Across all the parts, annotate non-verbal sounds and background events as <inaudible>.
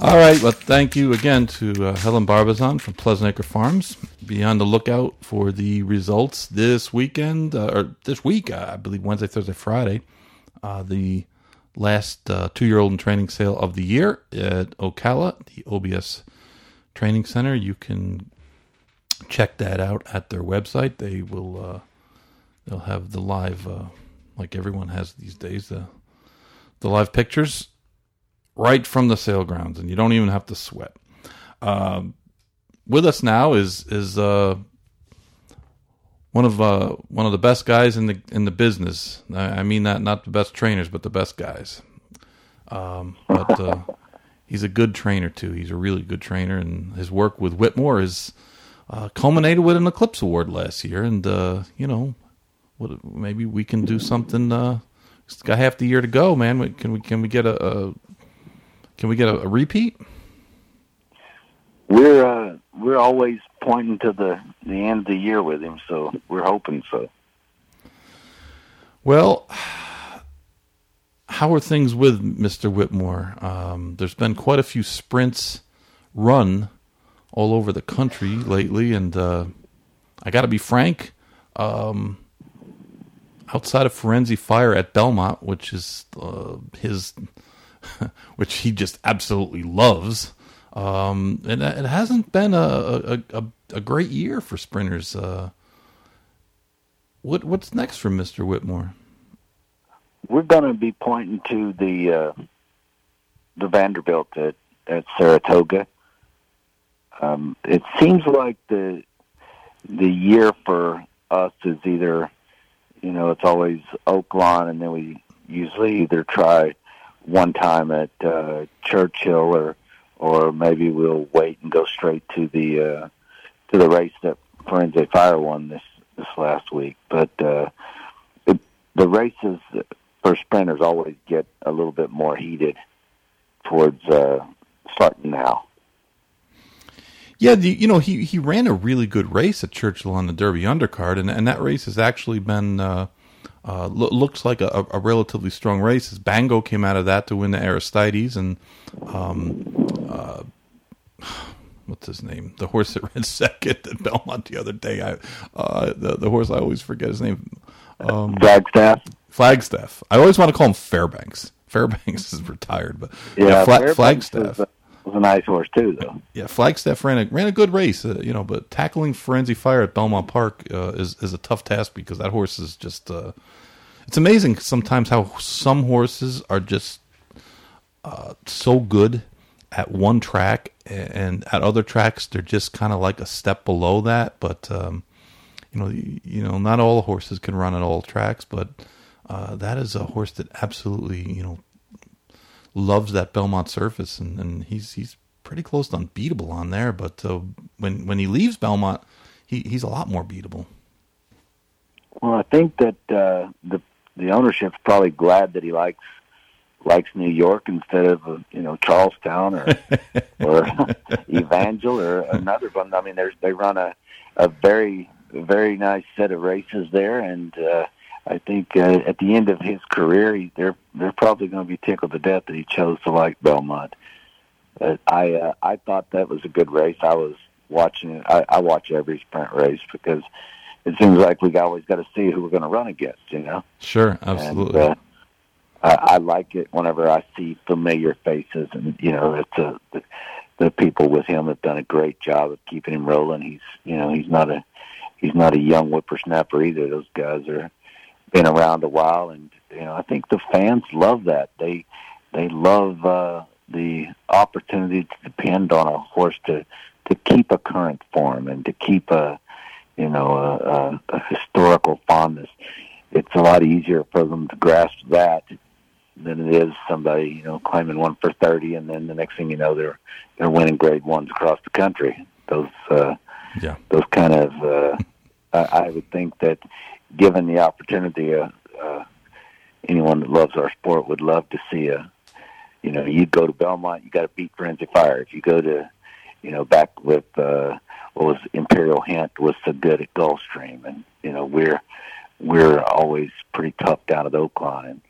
All right. Well, thank you again to uh, Helen Barbazan from Pleasant Acre Farms. Be on the lookout for the results this weekend, uh, or this week, uh, I believe Wednesday, Thursday, Friday. Uh, the last uh, two year old in training sale of the year at Ocala, the OBS Training Center. You can check that out at their website. They will, uh, they'll have the live, like everyone has these days, the, the live pictures right from the sale grounds, and you don't even have to sweat. Um, with us now is is uh, one of uh, one of the best guys in the in the business. I, I mean that not the best trainers, but the best guys. Um, but uh, he's a good trainer too. He's a really good trainer, and his work with Whitmore is uh, culminated with an Eclipse Award last year. And uh, you know, what, maybe we can do something. Uh, got half the year to go, man. Can we can we get a, a can we get a, a repeat? We're uh, we're always pointing to the the end of the year with him, so we're hoping so. Well, how are things with Mister Whitmore? Um, there's been quite a few sprints run all over the country lately, and uh, I got to be frank. Um, outside of Firenze Fire at Belmont, which is uh, his <laughs> which he just absolutely loves. Um, and it hasn't been a, a, a, a great year for sprinters. Uh, what what's next for Mister Whitmore? We're going to be pointing to the uh, the Vanderbilt at, at Saratoga. Um, it seems like the the year for us is either, you know, it's always Oaklawn, and then we usually either try one time at uh, Churchill, or or maybe we'll wait and go straight to the uh, to the race that Firenze Fire won this this last week. But uh, it, the races for sprinters always get a little bit more heated towards uh, starting now. Yeah, the, you know he he ran a really good race at Churchill on the Derby undercard, and and that race has actually been. Uh, uh, lo- looks like a, a, relatively strong race. As Bango came out of that to win the Aristides, and um, uh, <sighs> what's his name? The horse that ran <laughs> second at Belmont the other day. I uh, the the horse I always forget his name. Um, Flagstaff. Flagstaff. I always want to call him Fairbanks. Fairbanks <laughs> is retired, but yeah, Fla- Flagstaff. Was a nice horse too, though. Yeah, Flagstaff ran a ran a good race, uh, you know. But tackling Firenze Fire at Belmont Park uh, is is a tough task because that horse is just uh, it's amazing sometimes how some horses are just uh, so good at one track, and at other tracks they're just kind of like a step below that. But um, you know, you, you, know, not all horses can run at all tracks, but uh, that is a horse that absolutely you know loves that Belmont surface, and, and he's he's pretty close to unbeatable on there. But uh, when when he leaves Belmont, he, he's a lot more beatable. Well, I think that uh, the the ownership's probably glad that he likes likes New York instead of uh, you know Charlestown or <laughs> or Evangel or another one. I mean, there's they run a a very very nice set of races there, and uh, I think uh, at the end of his career, he, they're they're probably going to be tickled to death that he chose to like Belmont. But I uh, I thought that was a good race. I was watching it. I, I watch every sprint race because it seems like we always got to see who we're going to run against. You know. Sure, absolutely. And, uh, I, I like it whenever I see familiar faces, and you know, it's a, the, the people with him have done a great job of keeping him rolling. He's, you know, he's not a he's not a young whippersnapper either. Those guys are been around a while, and you know, I think the fans love that. They they love uh, the opportunity to depend on a horse to to keep a current form and to keep a you know, a, a, a historical fondness. It's a lot easier for them to grasp that than it is somebody, you know, claiming one for thirty, and then the next thing you know, they're they're winning Grade Ones across the country. Those, uh, yeah, those kind of. Uh, I, I would think that, given the opportunity, uh, uh, anyone that loves our sport would love to see a. You know, you go to Belmont, you got to beat Firenze Fire. If you go to, you know, back with uh, what was Imperial Hint was so good at Gulfstream, and you know we're we're always pretty tough down at Oaklawn, and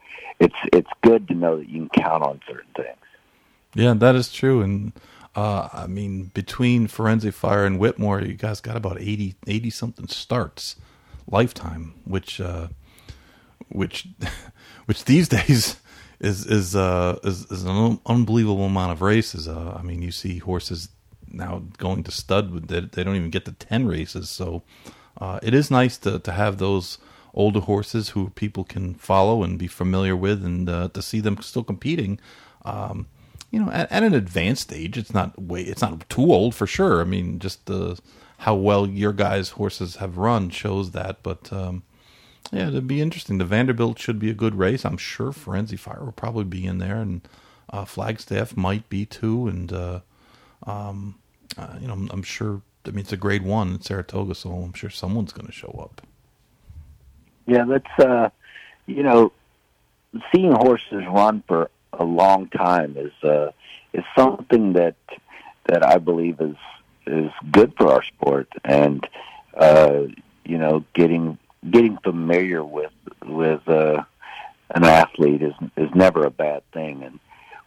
it's it's good to know that you can count on certain things. Yeah, that is true. And uh, I mean, between Firenze Fire and Whitmore, you guys got about 80, 80 something starts lifetime, which uh, which <laughs> which these days is is uh, is, is an unbelievable amount of races. Uh, I mean, you see horses now going to stud; they, they don't even get to ten races. So uh, it is nice to to have those older horses who people can follow and be familiar with, and uh, to see them still competing. Um, you know, at, at, an advanced age, it's not way, it's not too old for sure. I mean, just the how well your guys' horses have run shows that. But um, yeah, it'd be interesting. The Vanderbilt should be a good race. I'm sure Firenze Fire will probably be in there, and uh, Flagstaff might be too. And uh, um, uh, you know, I'm, I'm, sure. I mean, it's a Grade One in Saratoga, so I'm sure someone's going to show up. Yeah, that's uh, you know, seeing horses run for a long time is uh, is something that that I believe is is good for our sport, and uh, you know, getting getting familiar with with uh, an athlete is is never a bad thing. And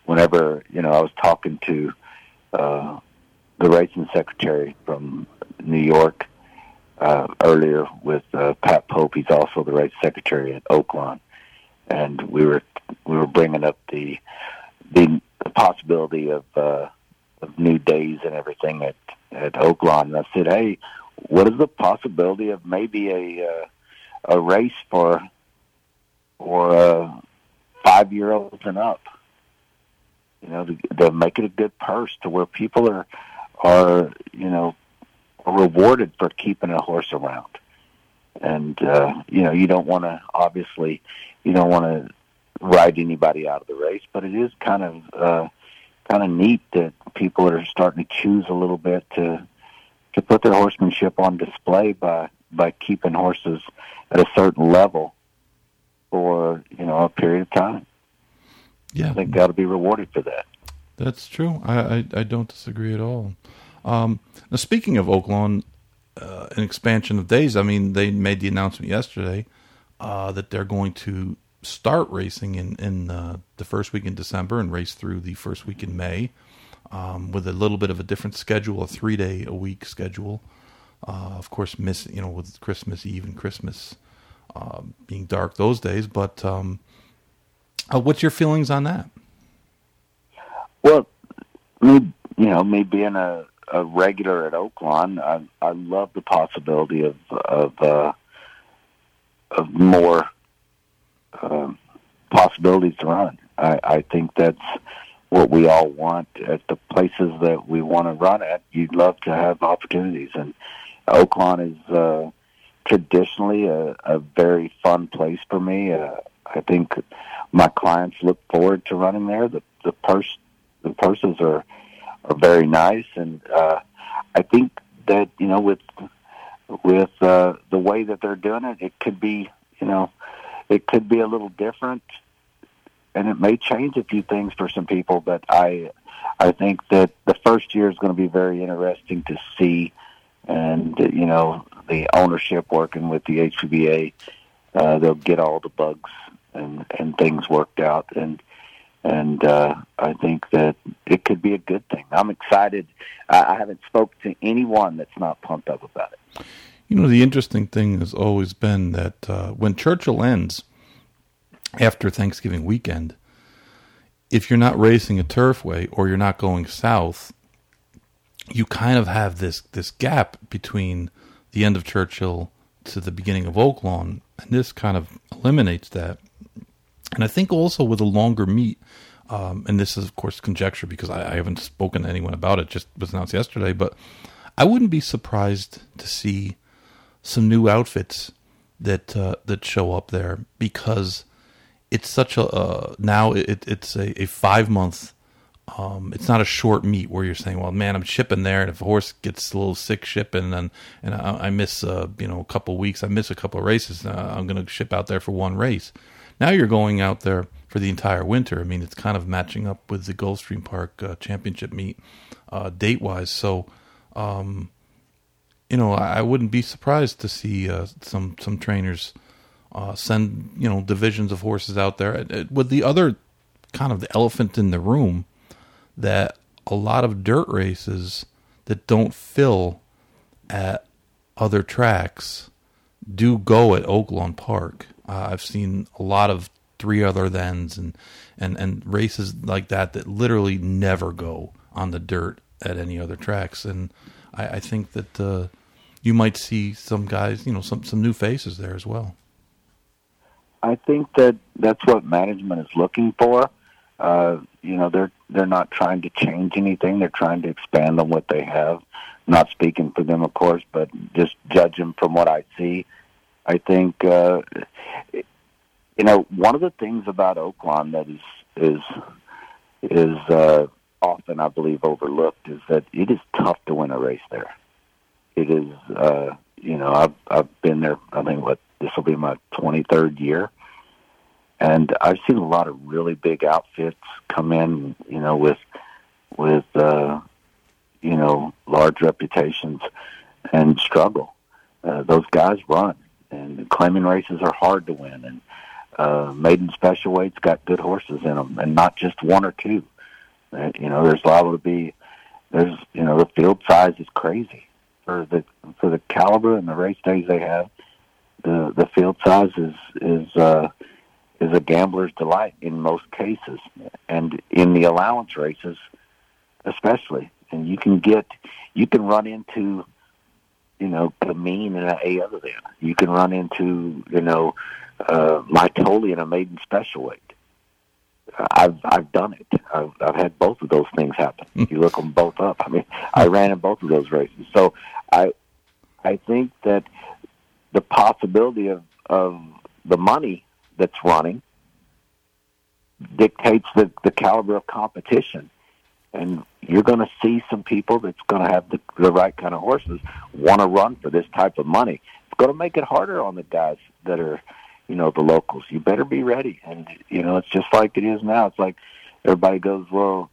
whenever you know, I was talking to uh, the racing secretary from New York uh, earlier with uh, Pat Pope. He's also the race secretary at Oaklawn, and we were we were bringing up the the, the possibility of uh, of new days and everything at at Oaklawn. And I said, "Hey, what is the possibility of maybe a uh, a race for for uh, five year olds and up? You know, to, to make it a good purse to where people are are you know rewarded for keeping a horse around." And uh, you know, you don't want to obviously you don't want to ride anybody out of the race, but it is kind of uh, kind of neat that people are starting to choose a little bit to to put their horsemanship on display by by keeping horses at a certain level for you know a period of time. Yeah, I think they got to be rewarded for that. That's true. I I, I don't disagree at all. Um, now, speaking of Oaklawn, uh, an expansion of days. I mean, they made the announcement yesterday uh, that they're going to start racing in in uh, the first week in December and race through the first week in May, um, with a little bit of a different schedule, a three day a week schedule. Uh, of course, miss you know with Christmas Eve and Christmas uh, being dark those days. But um, uh, what's your feelings on that? Well, me you know me being a, a regular at Oaklawn, I I love the possibility of of uh, of more um, possibilities to run. I, I think that's what we all want at the places that we want to run at. You'd love to have opportunities, and Oaklawn is uh, traditionally a, a very fun place for me. Uh, I think my clients look forward to running there. The the purse the purses are are very nice, and uh, I think that you know with with uh, the way that they're doing it, it could be you know it could be a little different, and it may change a few things for some people. But I, I think that the first year is going to be very interesting to see, and you know the ownership working with the HBPA, uh, they'll get all the bugs and and things worked out, and and uh, I think that it could be a good thing. I'm excited. I, haven't spoke to anyone that's not pumped up about it. You know, the interesting thing has always been that uh, when Churchill ends after Thanksgiving weekend, if you're not racing a turfway or you're not going south, you kind of have this this gap between the end of Churchill to the beginning of Oaklawn, and this kind of eliminates that. And I think also with a longer meet, um, and this is of course conjecture because I, I haven't spoken to anyone about it; just was announced yesterday. But I wouldn't be surprised to see some new outfits that uh, that show up there because it's such a uh, now it, it's a, a five month. Um, it's not a short meet where you're saying, "Well, man, I'm shipping there, and if a horse gets a little sick shipping, and and I, I miss uh, you know a couple weeks, I miss a couple races, uh, I'm going to ship out there for one race." Now you're going out there for the entire winter. I mean, it's kind of matching up with the Gulfstream Park uh, Championship meet uh, date wise. So, um, you know, I, I wouldn't be surprised to see uh, some some trainers uh, send you know divisions of horses out there. With the other kind of the elephant in the room that a lot of dirt races that don't fill at other tracks do go at Oaklawn Park. Uh, I've seen a lot of three other thens and, and, and races like that that literally never go on the dirt at any other tracks. And I, I think that uh, you might see some guys, you know, some some new faces there as well. I think that that's what management is looking for. Uh, you know, they're they're not trying to change anything. They're trying to expand on what they have. Not speaking for them, of course, but just judging from what I see, I think uh, you know one of the things about Oaklawn that is is is uh, often, I believe, overlooked is that it is tough to win a race there. It is, uh, you know, I've I've been there. I think what this will be my 23rd year, and I've seen a lot of really big outfits come in, you know, with with uh, you know large reputations and struggle. Uh, those guys run, and claiming races are hard to win, and uh, maiden special weights got good horses in them, and not just one or two. Uh, you know, there's liable to be there's you know the field size is crazy for the for the caliber and the race days they have. The the field size is is uh, is a gambler's delight in most cases, and in the allowance races, especially. And you can get you can run into you know the mean and a other than. You can run into you know uh, Mitole in a maiden special weight I've I've done it. I've I've had both of those things happen. Hmm. you look them both up. I mean, I ran in both of those races. So I I think that the possibility of of the money that's running dictates the the caliber of competition. And you're going to see some people that's going to have the, the right kind of horses want to run for this type of money. It's going to make it harder on the guys that are you know, the locals. You better be ready. And, you know, it's just like it is now. It's like everybody goes, well,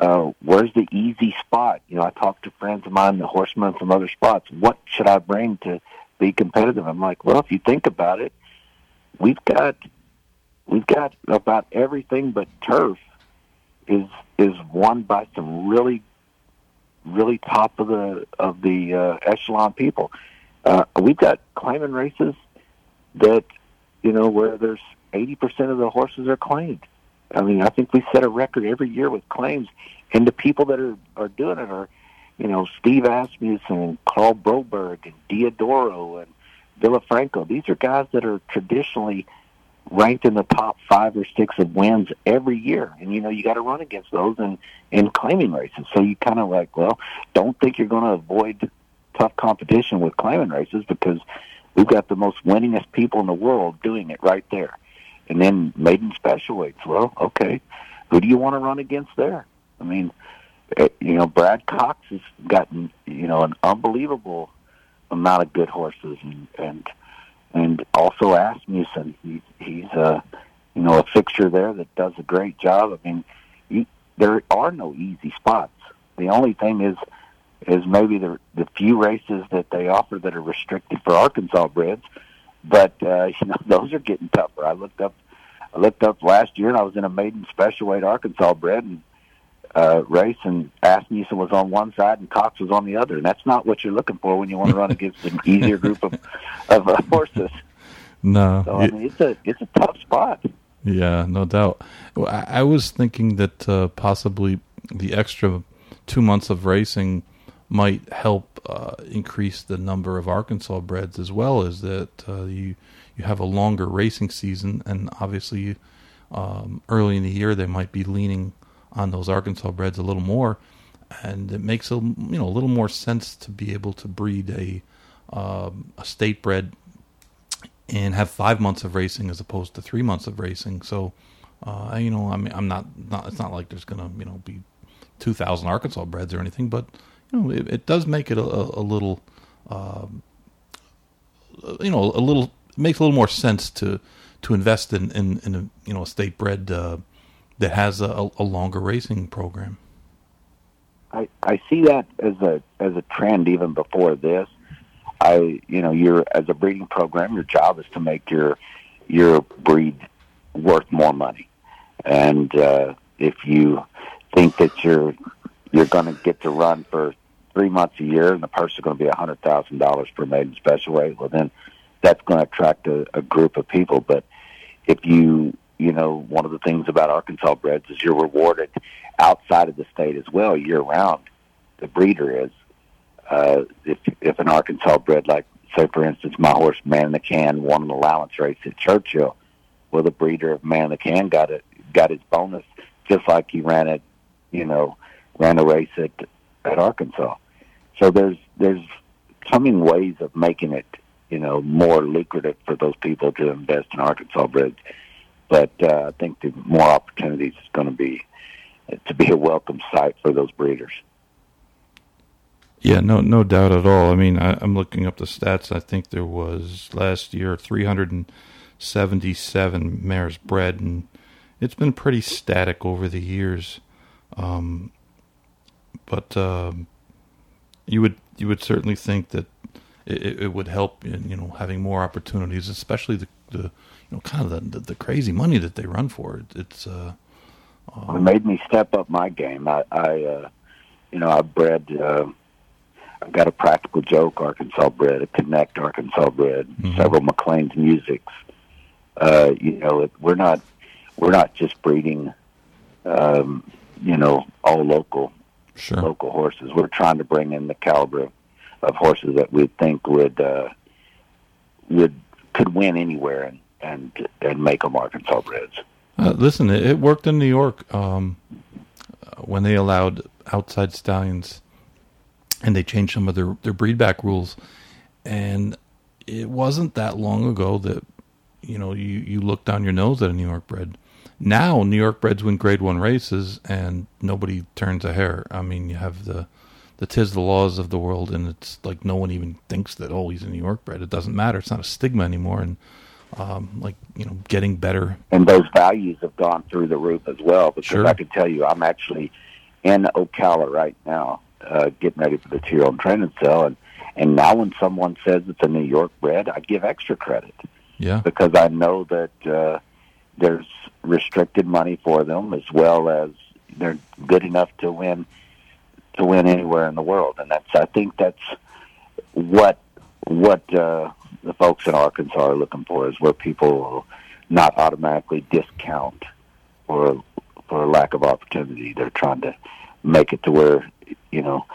uh, where's the easy spot? You know, I talk to friends of mine, the horsemen from other spots. What should I bring to be competitive? I'm like, well, if you think about it, we've got we've got about everything but turf is is won by some really really top of the of the uh, echelon people. Uh, we've got claiming races that you know, where there's 80% of the horses are claimed. I mean, I think we set a record every year with claims, and the people that are are doing it are, you know, Steve Asmussen and Karl Broberg and Diodoro and Villafranco. These are guys that are traditionally ranked in the top five or six of wins every year, and you know you got to run against those in in claiming races. So you kind of like, well, don't think you're going to avoid tough competition with claiming races because We've got the most winningest people in the world doing it right there. And then maiden special weights. Well, okay, who do you want to run against there? I mean, you know, Brad Cox has gotten you know an unbelievable amount of good horses, and and and also Asmussen. He, he's a you know a fixture there that does a great job. I mean, you, there are no easy spots. The only thing is is maybe the the few races that they offer that are restricted for Arkansas breds, but uh, <laughs> you know those are getting tougher. I looked up, I looked up last year, and I was in a maiden special weight Arkansas bred and uh, race, and Asmussen was on one side and Cox was on the other, and that's not what you're looking for when you want to run against an <laughs> easier group of of uh, horses. No, so I mean it's a it's a tough spot. Yeah, no doubt. I, I was thinking that uh, possibly the extra two months of racing might help uh, increase the number of Arkansas breds as well as that uh, you you have a longer racing season and obviously um, early in the year they might be leaning on those Arkansas breds a little more and it makes a you know a little more sense to be able to breed a um, a state bred and have five months of racing as opposed to three months of racing. So uh, you know I mean I'm not, not it's not like there's gonna you know be two thousand Arkansas breds or anything but you know, it, it does make it a, a little, um, you know, a little makes a little more sense to to invest in in, in a you know a state bred uh, that has a, a longer racing program. I, I see that as a as a trend even before this. I you know you're as a breeding program, your job is to make your your breed worth more money, and uh, if you think that you're you're going to get to run for three months a year, and the purse is going to be a hundred thousand dollars per maiden special weight. Well, then that's going to attract a, a group of people. But if you you know one of the things about Arkansas breds is you're rewarded outside of the state as well year round. The breeder is uh, if if an Arkansas bred like say for instance my horse Man in the Can won an allowance race at Churchill, well the breeder of Man in the Can got it got his bonus just like he ran it, you know, ran a race at at Arkansas. So there's there's coming ways of making it you know more lucrative for those people to invest in Arkansas breds. But uh, I think the more opportunities is going to be to be a welcome sight for those breeders. Yeah, no, no doubt at all. I mean, I, am looking up the stats. I think there was last year 377 mares bred, and it's been pretty static over the years. Um, but um, you would you would certainly think that it, it, would help in you know having more opportunities, especially the, the you know kind of the, the, the crazy money that they run for. It, it's uh, um, it made me step up my game. I, I uh, you know, I bred. Uh, I've got a practical joke Arkansas bred, a Connect Arkansas bred, mm-hmm. several McLean's musics. Uh, you know, it, we're not we're not just breeding, um, you know, all local sure. local horses. We're trying to bring in the caliber of, of horses that we think would uh, would could win anywhere and and and make them Arkansas breds. Uh, listen, it, worked in New York um, when they allowed outside stallions, and they changed some of their their breedback rules, and it wasn't that long ago that you know you you look down your nose at a New York bred. Now New York breds win Grade One races, and nobody turns a hair. I mean, you have the the Tiz the Laws of the world, and it's like no one even thinks that oh he's a New York bred. It doesn't matter. It's not a stigma anymore, and um, like you know getting better. And those values have gone through the roof as well. Because sure. I can tell you, I'm actually in Ocala right now, uh, getting ready for the two-year-old training cell, and and now when someone says it's a New York bred, I give extra credit. Yeah. Because I know that uh, there's restricted money for them as well as they're good enough to win to win anywhere in the world, and that's I think that's what what uh, the folks in Arkansas are looking for is where people will not automatically discount for for lack of opportunity. They're trying to make it to where you know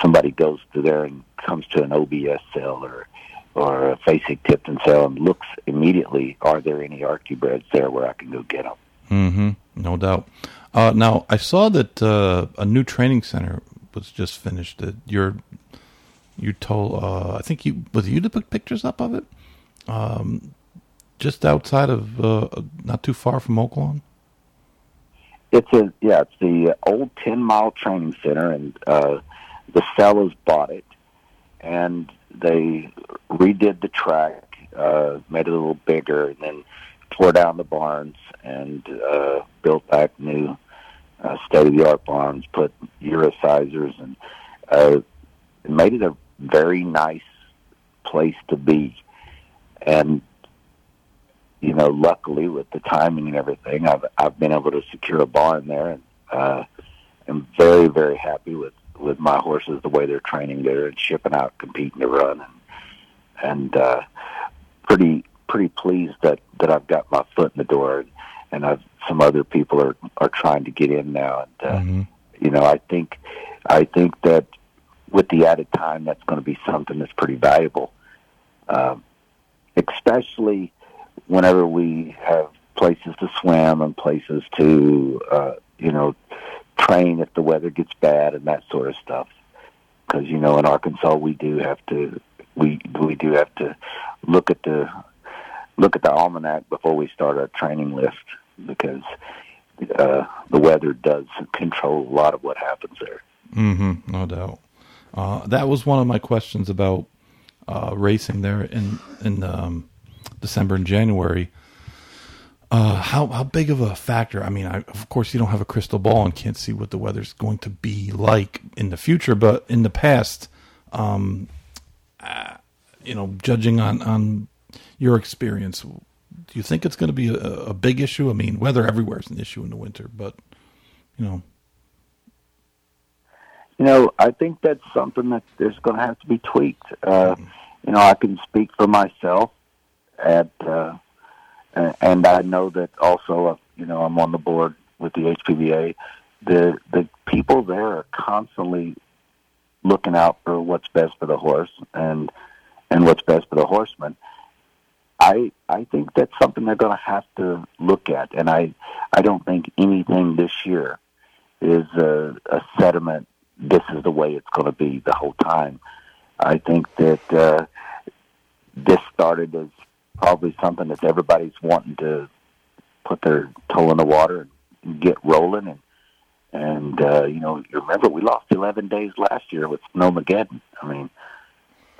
somebody goes to there and comes to an OBS cell or or a Fasig-Tipton sale and looks immediately, are there any Archie-breds there where I can go get them? Mm-hmm. No doubt. Uh, now I saw that uh, a new training center was just finished. That you're you told uh, I think you was you to put pictures up of it, um, just outside of uh, not too far from Oaklawn. It's a yeah, it's the old Ten Mile Training Center, and uh, the sellers bought it, and they redid the track, uh, made it a little bigger, and then tore down the barns and uh, built back new uh, state of the art barns, put Eurocisers, and uh, made it a very nice place to be. And you know, luckily with the timing and everything, I've I've been able to secure a barn there, and uh, I'm very very happy with with my horses the way they're training there and shipping out, competing to run, and and uh, pretty pretty pleased that that I've got my foot in the door, and, and I've some other people are are trying to get in now, and uh, mm-hmm. you know, I think I think that with the added time, that's going to be something that's pretty valuable, um, especially whenever we have places to swim and places to, uh, you know, train if the weather gets bad and that sort of stuff. Because you know, in Arkansas, we do have to we we do have to look at the look at the almanac before we start our training lift because uh, the weather does control a lot of what happens there. Mm-hmm, no doubt. Uh, that was one of my questions about uh, racing there in in um, December and January. Uh, how how big of a factor? I mean, I, of course, you don't have a crystal ball and can't see what the weather's going to be like in the future. But in the past, um, uh, you know, judging on on your experience, do you think it's going to be a, a big issue? I mean, weather everywhere is an issue in the winter, but you know, you know, I think that's something that there's going to have to be tweaked. Uh, mm-hmm. You know, I can speak for myself at, uh, and I know that also, uh, you know, I'm on the board with the HBPA. The the people there are constantly looking out for what's best for the horse and and what's best for the horseman. I I think that's something they're going to have to look at, and I I don't think anything this year is a, a sediment. This is the way it's going to be the whole time. I think that uh, this started as probably something that everybody's wanting to put their toe in the water and get rolling and and uh, you know, you remember we lost 11 days last year with Snowmageddon. I mean,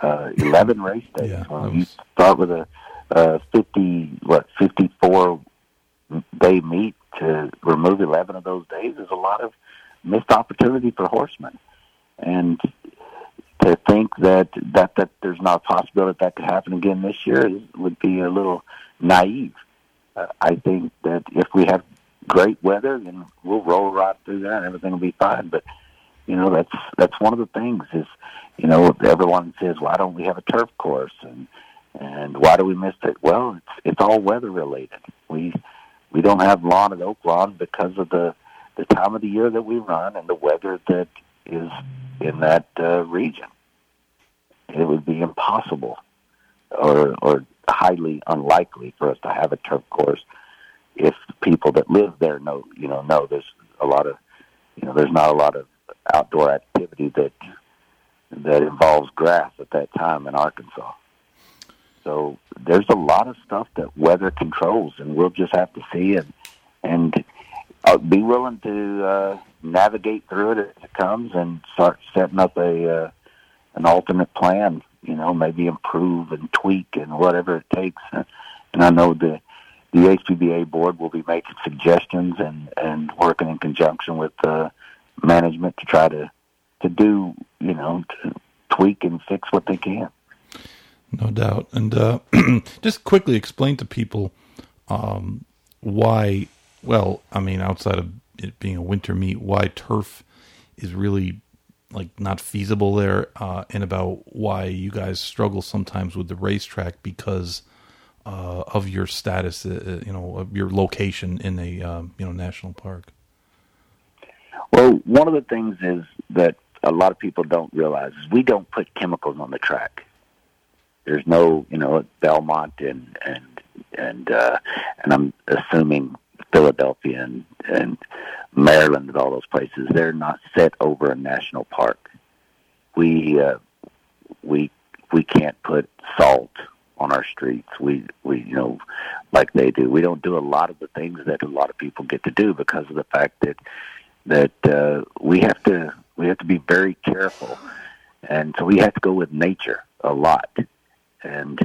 uh, 11 race days. Yeah, well, was... You start with a uh, 50, what, 54 day meet to remove 11 of those days is a lot of missed opportunity for horsemen. And to think that, that, that there's not a possibility that, that could happen again this year is, would be a little naive. Uh, I think that if we have great weather, then we'll roll right through that and everything will be fine. But, you know, that's, that's one of the things is, you know, everyone says, why don't we have a turf course? And, and why do we miss it? Well, it's it's all weather related. We we don't have lawn at Oaklawn because of the the time of the year that we run and the weather that is in that uh, region. It would be impossible or or highly unlikely for us to have a turf course if people that live there know you know know there's a lot of you know there's not a lot of outdoor activity that that involves grass at that time in Arkansas. So there's a lot of stuff that weather controls, and we'll just have to see and and uh, be willing to uh, navigate through it as it comes and start setting up a uh, an alternate plan. You know, maybe improve and tweak and whatever it takes. And I know the the HBPA board will be making suggestions and and working in conjunction with uh, management to try to to do you know to tweak and fix what they can. No doubt. And uh, <clears throat> just quickly explain to people um, why, well, I mean, outside of it being a winter meet, why turf is really like not feasible there, uh, and about why you guys struggle sometimes with the racetrack because uh, of your status, uh, uh, you know, of your location in a um, you know national park. Well, one of the things is that a lot of people don't realize is we don't put chemicals on the track there's no, you know, Belmont and and and uh, and I'm assuming Philadelphia and and Maryland and all those places. They're not set over a national park. We uh, we we can't put salt on our streets. We we you know like they do. We don't do a lot of the things that a lot of people get to do because of the fact that that uh, we have to we have to be very careful, and so we have to go with nature a lot. And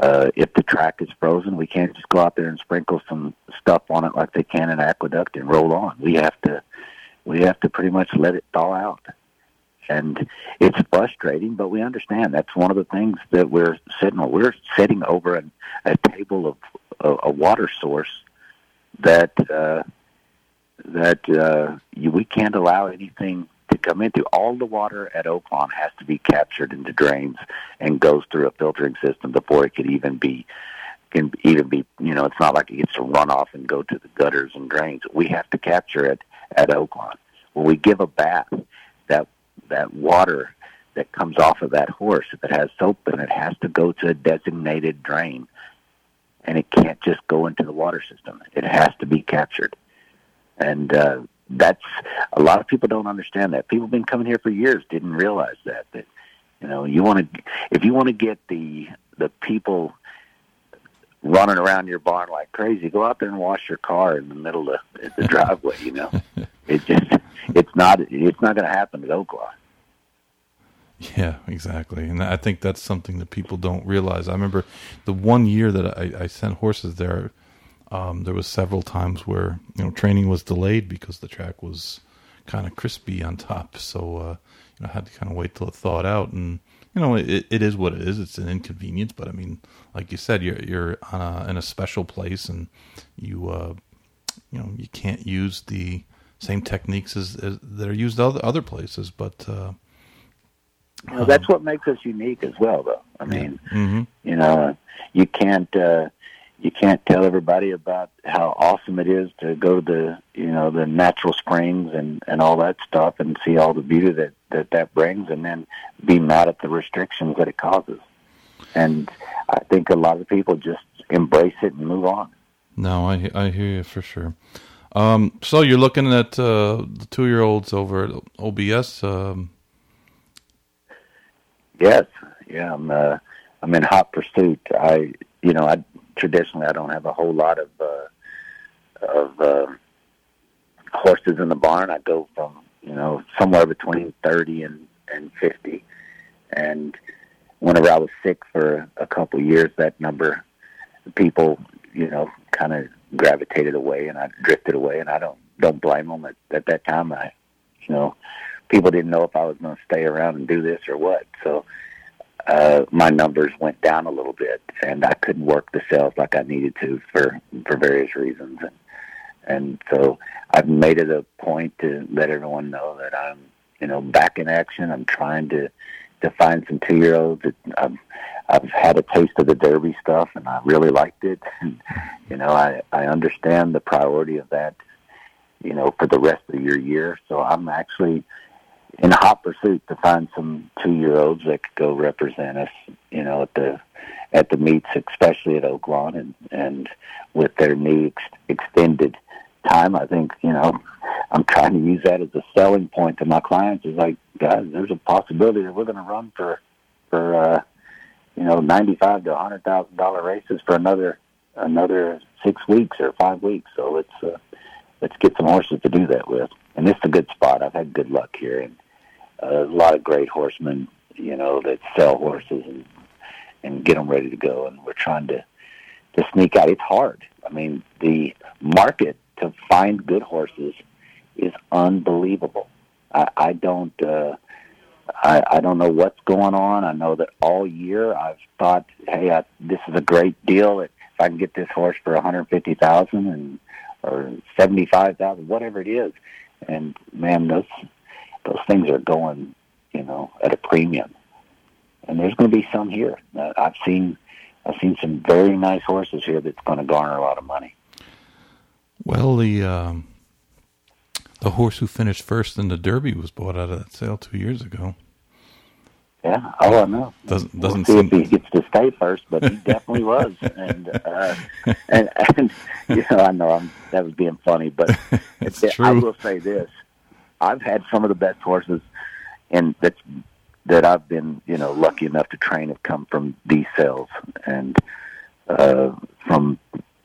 uh, if the track is frozen, we can't just go out there and sprinkle some stuff on it like they can in aqueduct and roll on. We have to we have to pretty much let it thaw out. And it's frustrating, but we understand that's one of the things that we're sitting. We're sitting over a, a table of a, a water source that uh, that uh, you, we can't allow anything come into. All the water at Oaklawn has to be captured into drains and goes through a filtering system before it could even be can even be you know it's not like it gets to run off and go to the gutters and drains. We have to capture it at Oaklawn. When we give a bath, that that water that comes off of that horse, it has soap in it, has to go to a designated drain, and it can't just go into the water system. It has to be captured, and uh, that's a lot of people don't understand that. People have been coming here for years, didn't realize that. That you know, you want to if you want to get the the people running around your barn like crazy, go out there and wash your car in the middle of the, driveway. You know, <laughs> it just it's not it's not going to happen at Oaklawn. Yeah, exactly, and I think that's something that people don't realize. I remember the one year that I, I sent horses there um, there was several times where you know training was delayed because the track was kind of crispy on top. So uh, you know, I had to kind of wait till it thawed out, and you know, it, it is what it is. It's an inconvenience, but I mean, like you said, you're you're a, in a special place, and you uh, you know you can't use the same techniques as, as that are used other other places. But uh, well, that's what makes us unique as well, though. I mean, mm-hmm. you know, you can't uh, you can't tell everybody about how awesome it is to go to the you know the natural springs and and all that stuff and see all the beauty that that that brings, and then be mad at the restrictions that it causes. And I think a lot of people just embrace it and move on. No, I I hear you for sure. Um, so you're looking at uh, the two year olds over at OBS. Um... Yes, yeah, I'm uh, I'm in hot pursuit. I you know I traditionally I don't have a whole lot of uh, of uh, horses in the barn. I go from you know somewhere between thirty and and fifty, and whenever I was sick for a couple years, that number people you know kind of gravitated away, and I drifted away, and I don't don't blame them. At, at that time, I you know people didn't know if I was going to stay around and do this or what, so uh, my numbers went down a little bit, and I couldn't work the sales like I needed to for for various reasons, and and so I've made it a point to let everyone know that I'm you know back in action. I'm trying to to find some two year olds. I've I've had a taste of the Derby stuff, and I really liked it. <laughs> And, you know, I I understand the priority of that. You know, for the rest of your year, so I'm actually in hot pursuit to find some two year olds that could go represent us, you know, at the at the meets, especially at Oaklawn, and and with their new ex- extended time, I think you know I'm trying to use that as a selling point to my clients. Is like, guys, there's a possibility that we're going to run for for uh, you know ninety five to a hundred thousand dollar races for another another six weeks or five weeks. So let's uh, let's get some horses to do that with. And this is a good spot. I've had good luck here, and a lot of great horsemen, you know, that sell horses and and get them ready to go. And we're trying to to sneak out. It's hard. I mean, the market to find good horses is unbelievable. I, I don't. Uh, I, I don't know what's going on. I know that all year I've thought, hey, I, this is a great deal. If I can get this horse for one hundred fifty thousand and or seventy five thousand, whatever it is, and man, those those things are going, you know, at a premium. And there's going to be some here. I've seen, I've seen some very nice horses here that's going to garner a lot of money. Well, the um, the horse who finished first in the Derby was bought out of that sale two years ago. Yeah, oh, I know. Doesn't doesn't we'll seem see if he gets to stay first, but he definitely was. <laughs> And uh, and and you know, I know I'm that was being funny, but <laughs> it's I true. will say this: I've had some of the best horses, and that's that I've been you know lucky enough to train have come from these sales, and uh, from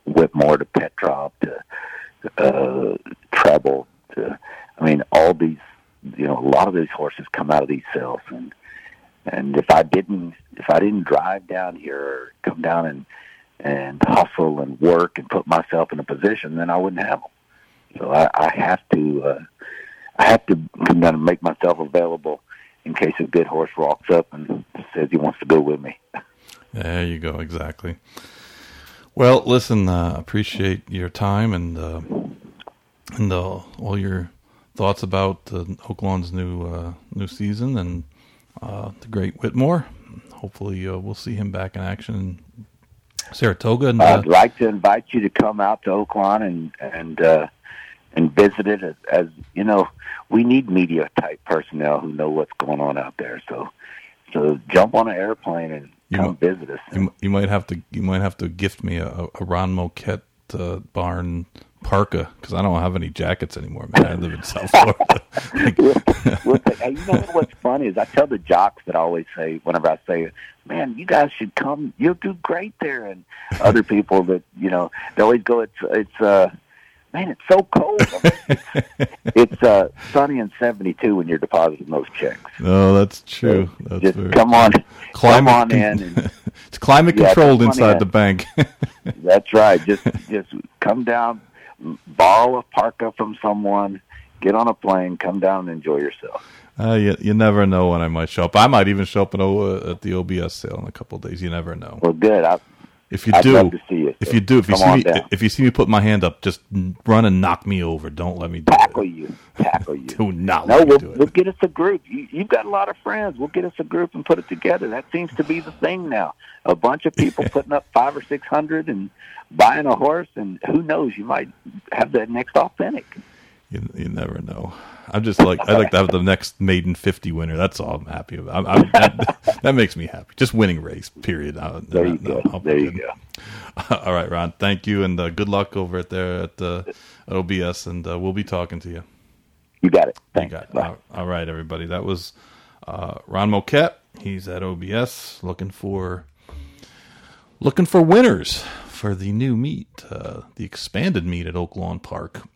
Whitmore to Petrov to uh, Treble to I mean all these you know a lot of these horses come out of these sales and and if I didn't if I didn't drive down here or come down and and hustle and work and put myself in a position, then I wouldn't have them. So I, I have to uh, I have to come down and make myself available in case a good horse walks up and says he wants to go with me. There you go. Exactly. Well, listen. Uh, appreciate your time and uh, and uh, all your thoughts about uh, Oaklawn's new uh, new season and uh, the great Whitmore. Hopefully, uh, we'll see him back in action in Saratoga. And, I'd like to invite you to come out to Oaklawn and and uh, and visit it. As, as you know, we need media type personnel who know what's going on out there. So so jump on an airplane and You come might- visit us. you, you might have to you might have to gift me a, a Ron Moquett uh, barn parka because I don't have any jackets anymore, man. I live in <laughs> South Florida. <laughs> Like, <laughs> you know what's funny is I tell the jocks that I always say whenever I say, "Man, you guys should come. You'll do great there." And other people that you know, they always go, "It's it's uh, man, it's so cold. it's <laughs> it's uh, sunny and seventy two when you're depositing those checks. no, that's true. That's Just come on, Climate come on in. And, <laughs> it's climate Yeah, controlled inside in. the bank. <laughs> that's right. Just just come down, borrow a parka from someone, get on a plane, come down and enjoy yourself. uh, you, you never know when I might show up. I might even show up at, o, uh, at the OBS sale in a couple of days. You never know. Well, good. I If you I'd do, love to see you. if you do, if you see me, down. if you see me put my hand up, just run and knock me over. Don't let me do tackle it. you, tackle <laughs> you. Do not No, let we'll, do we'll get us a group. You, you've got a lot of friends. We'll get us a group and put it together. That seems to be the thing now. A bunch of people <laughs> putting up five or six hundred and buying a horse, and who knows, you might have the next authentic. You, you never know. I'm just like I like to have the next maiden fifty winner. That's all I'm happy about. I'm, I'm, that, <laughs> that makes me happy. Just winning race. Period. Uh, There you go. I'll There you good. go. <laughs> All right, Ron. Thank you, and uh, good luck over at there at uh, at OBS, and uh, we'll be talking to you. You got it. You got it. All right, everybody. That was uh, Ron Moquett. He's at OBS looking for looking for winners for the new meet, uh, the expanded meet at Oaklawn Park,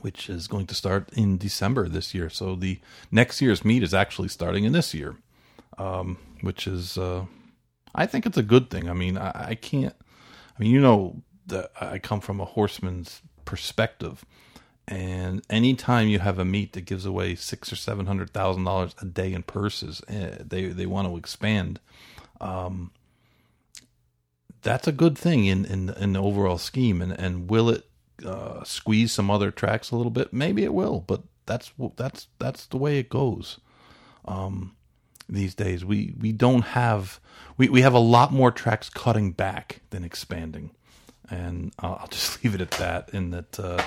which is going to start in December this year. So the next year's meet is actually starting in this year, um, which is uh, I think it's a good thing. I mean, I, I can't. I mean, you know that I come from a horseman's perspective, and anytime you have a meet that gives away six or seven hundred thousand dollars a day in purses, eh, they they want to expand. Um, that's a good thing in in, in the overall scheme, and and will it uh, squeeze some other tracks a little bit? Maybe it will, but that's that's that's the way it goes. Um, these days, we we don't have we we have a lot more tracks cutting back than expanding, and I'll, I'll <laughs> just leave it at that. In that, uh,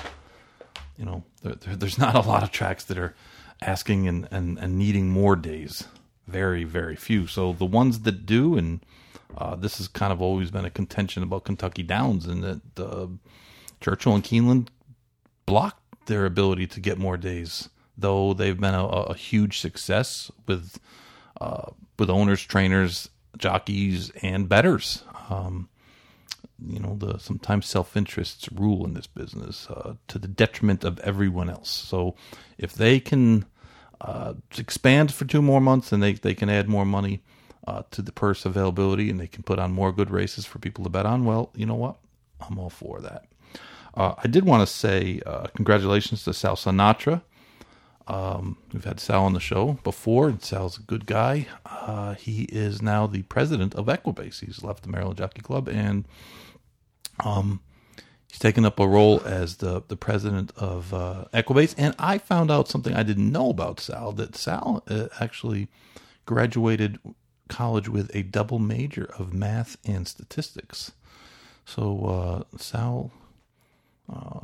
you know, there, there, there's not a lot of tracks that are asking and, and, and needing more days. Very, very few. So the ones that do, and uh, this has kind of always been a contention about Kentucky Downs, and that uh, Churchill and Keeneland blocked their ability to get more days, though they've been a, a huge success with uh, with owners, trainers, jockeys, and betters. Um, you know, the sometimes self interests rule in this business uh, to the detriment of everyone else. So if they can uh, expand for two more months and they, they can add more money uh, to the purse availability and they can put on more good races for people to bet on, well, you know what? I'm all for that. Uh, I did want to say uh, congratulations to Sal Sinatra. Um, we've had Sal on the show before, and Sal's a good guy. Uh, he is now the president of Equibase. He's left the Maryland Jockey Club, and um, he's taken up a role as the the president of uh, Equibase. And I found out something I didn't know about Sal that Sal uh, actually graduated college with a double major of math and statistics. So uh, Sal, uh,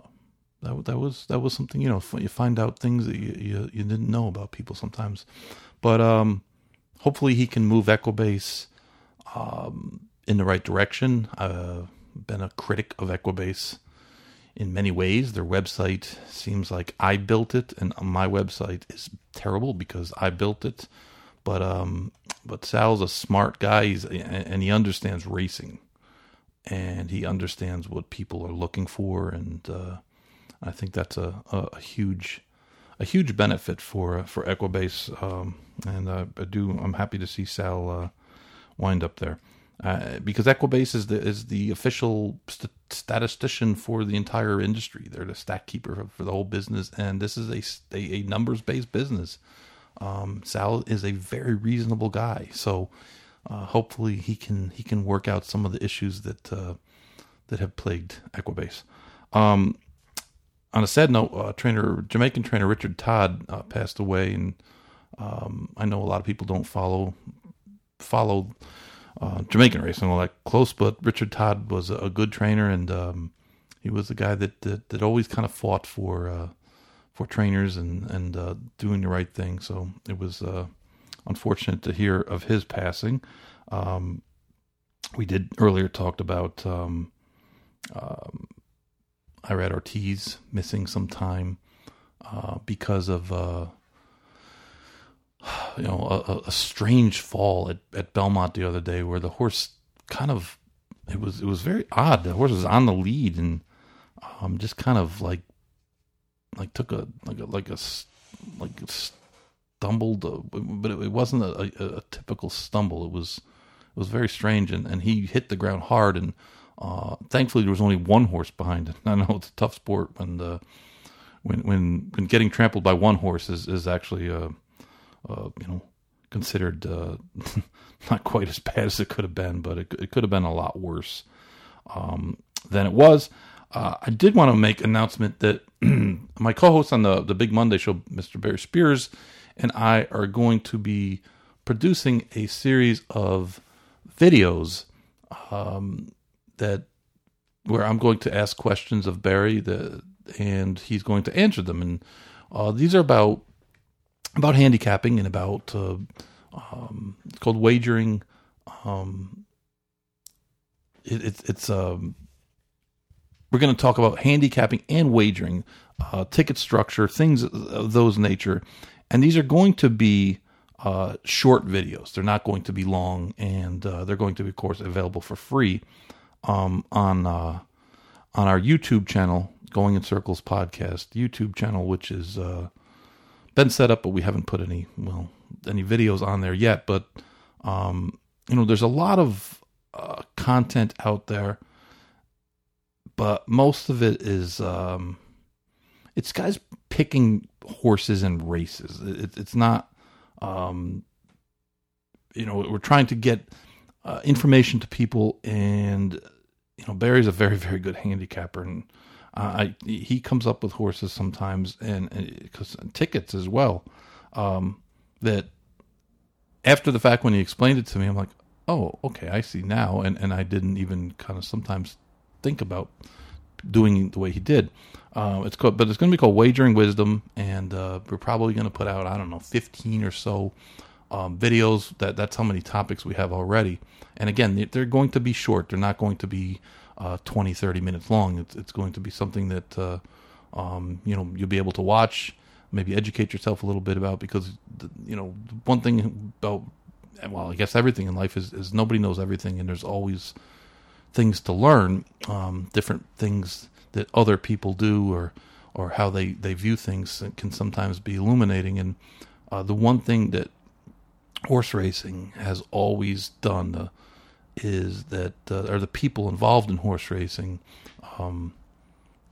that that was that was something you know you find out things that you you, you didn't know about people sometimes, but um, hopefully he can move Equibase um, in the right direction. I've been a critic of Equibase in many ways. Their website seems like I built it, and my website is terrible because I built it. But um, but Sal's a smart guy, he's, and he understands racing, and he understands what people are looking for, and uh, I think that's a, a, a huge a huge benefit for for Equibase. Um, and uh, I do I'm happy to see Sal uh, wind up there. Uh, because Equibase is the is the official st- statistician for the entire industry. They're the stat keeper for, for the whole business, and this is a a, a numbers based business. Um, Sal is a very reasonable guy, so uh, hopefully he can he can work out some of the issues that uh, that have plagued Equibase. Um, on a sad note, uh, trainer Jamaican trainer Richard Todd uh, passed away, and um, I know a lot of people don't follow follow uh, Jamaican racing all that close, but Richard Todd was a, good trainer, and um, he was the guy that, that that always kind of fought for uh, for trainers and and doing the right thing. So it was unfortunate to hear of his passing. Um, we did earlier talked about um, um, Irad Ortiz missing some time uh, because of uh, you know a, a strange fall at, at Belmont the other day, where the horse kind of it was it was very odd. The horse was on the lead and um, just kind of like like took a like a like a like stumbled, uh, but it, it wasn't a, a, a typical stumble. It was it was very strange, and, and he hit the ground hard, and uh, thankfully there was only one horse behind it. <laughs> I know it's a tough sport when the when when when getting trampled by one horse is is actually uh, uh you know considered uh, <laughs> not quite as bad as it could have been, but it, it could have been a lot worse um, than it was. Uh, I did want to make announcement that <clears throat> my co-host on the the Big Monday show, Mr. Barry Spears, and I are going to be producing a series of videos um, that where I'm going to ask questions of Barry, and he's going to answer them. And uh, these are about about handicapping and about uh, um, it's called wagering. Um, it, it, it's um, we're going to talk about handicapping and wagering, uh, ticket structure, things of those nature, and these are going to be uh, short videos. They're not going to be long, and uh, they're going to be, of course, available for free um, on uh, on our YouTube channel, Going in Circles podcast YouTube channel, which is uh, been set up, but we haven't put any well any videos on there yet. But um, you know, there's a lot of uh, content out there, but most of it is um, it's guys picking horses and races. It, it's not. Um, you know, we're trying to get uh, information to people, and you know, Barry's a very, <laughs> very good handicapper, and uh, I, he comes up with horses sometimes, and because tickets as well. Um, that after the fact, when he explained it to me, I'm like, oh, okay, I see now, and and I didn't even kind of sometimes think about doing the way he did. Uh, it's called, but it's going to be called Wagering Wisdom, and uh, we're probably going to put out I don't know 15 or so um, videos. That that's how many topics we have already. And again, they're going to be short. They're not going to be uh, 20, 30 minutes long. It's it's going to be something that uh, um, you know you'll be able to watch, maybe educate yourself a little bit about because you know one thing about well, I guess everything in life is, is nobody knows everything, and there's always things to learn, um, different things that other people do or or how they, they view things can sometimes be illuminating. And uh, the one thing that horse racing has always done uh, is that, uh, or the people involved in horse racing, um,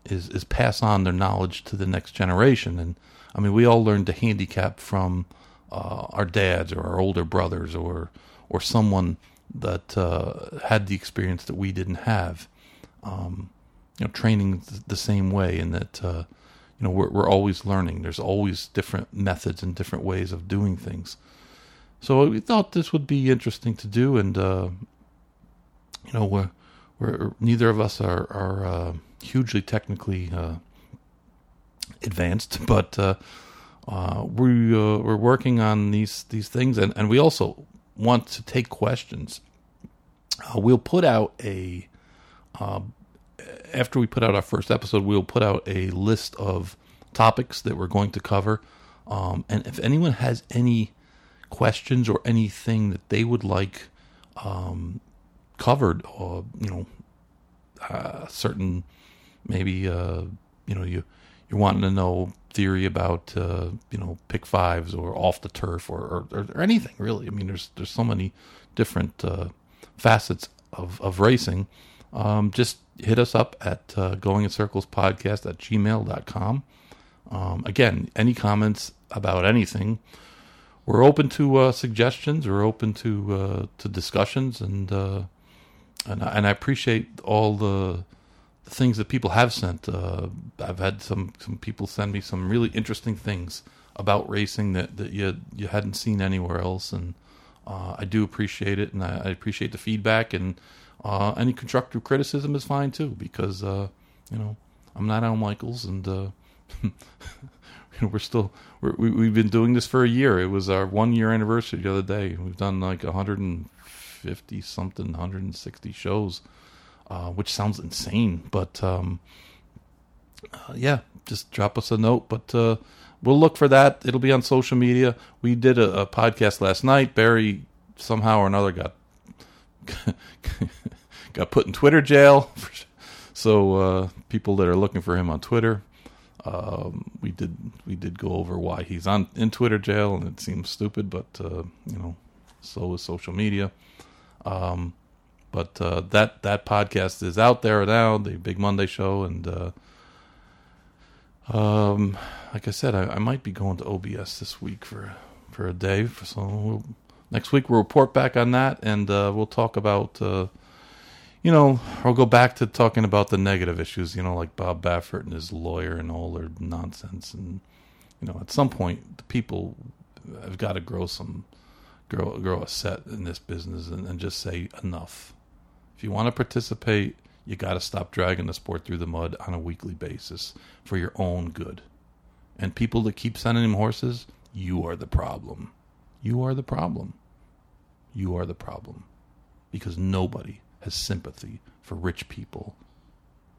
is is pass on their knowledge to the next generation. And I mean, we all learned to handicap from uh, our dads or our older brothers or or someone that uh, had the experience that we didn't have. Um, you know, training the same way, and that uh, you know we're we're always learning. There's always different methods and different ways of doing things. So we thought this would be interesting to do, and uh, you know, we're, we're neither of us are are uh, hugely technically uh, advanced, <laughs> but uh, we we're working on these these things, and, and we also want to take questions. we'll put out a after we put out our first episode, we'll put out a list of topics that we're going to cover. Um, and if anyone has any questions or anything that they would like um, covered, or you know, uh, certain maybe uh, you know you you're wanting to know theory about uh, you know pick fives or off the turf or, or, or anything really. I mean, there's there's so many different uh, facets of of racing. Um, just hit us up at uh, going in circles podcast at gmail.com. Um, again, any comments about anything, we're open to uh, suggestions. We're open to uh, to discussions, and uh, and and I appreciate all the, the things that people have sent. Uh, I've had some some people send me some really interesting things about racing that, that you you hadn't seen anywhere else, and uh, I do appreciate it, and I, I appreciate the feedback and uh, any constructive criticism is fine too, because uh, you know I'm not Al Michaels, and uh, you <laughs> know, we're still we're, we, we have been doing this for a year. It was our one year anniversary the other day. We've done like 150 something, 160 shows, uh, which sounds insane, but um, uh, yeah, just drop us a note. But uh, we'll look for that. It'll be on social media. We did a, a podcast last night. Barry somehow or another got <laughs> got put in Twitter jail. <laughs> So uh, people that are looking for him on Twitter, um, we did we did go over why he's on in Twitter jail, and it seems stupid, but uh, you know, so is social media. Um, but uh, that that podcast is out there now, the Big Monday Show, and uh, um, like I said, I, I, might be going to OBS this week for for a day. So we'll, next week we'll report back on that, and uh, we'll talk about. Uh, you know, I'll go back to talking about the negative issues. You know, like Bob Baffert and his lawyer and all their nonsense. And you know, at some point, the people have got to grow some, grow grow a set in this business, and, and just say enough. If you want to participate, you got to stop dragging the sport through the mud on a weekly basis for your own good. And people that keep sending him horses, you are the problem. You are the problem. You are the problem. Because nobody has sympathy for rich people.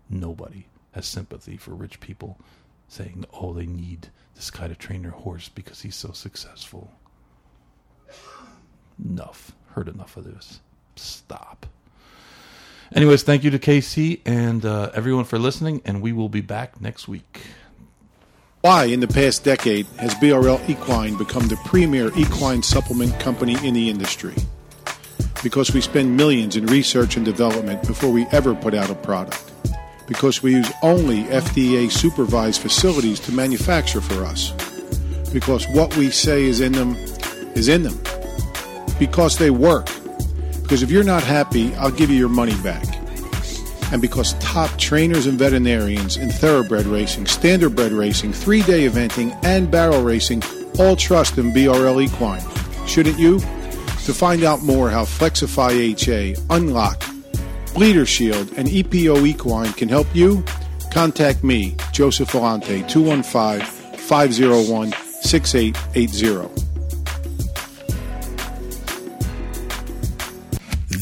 Nobody has sympathy for rich people saying, oh, they need this guy to train their horse because he's so successful. Enough. Heard enough of this. Stop. Anyways, thank you to KC and uh, everyone for listening, and we will be back next week. Why, in the past decade, has BRL Equine become the premier equine supplement company in the industry? Because we spend millions in research and development before we ever put out a product. Because we use only FDA supervised facilities to manufacture for us. Because what we say is in them is in them. Because they work. Because if you're not happy, I'll give you your money back and because top trainers and veterinarians in thoroughbred racing, standardbred racing, three day eventing, and barrel racing all trust in BRL Equine. Shouldn't you? To find out more how Flexify HA, Unlock, Bleeder Shield, and EPO Equine can help you, contact me, Joseph Volante, 215 501 6880.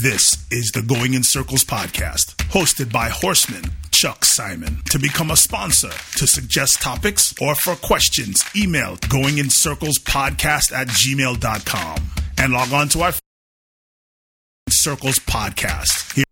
This is the Going in Circles podcast, hosted by Horseman Chuck Simon. To become a sponsor, to suggest topics, or for questions, email goingincirclespodcast at gmail.com and log on to our Circles podcast. Here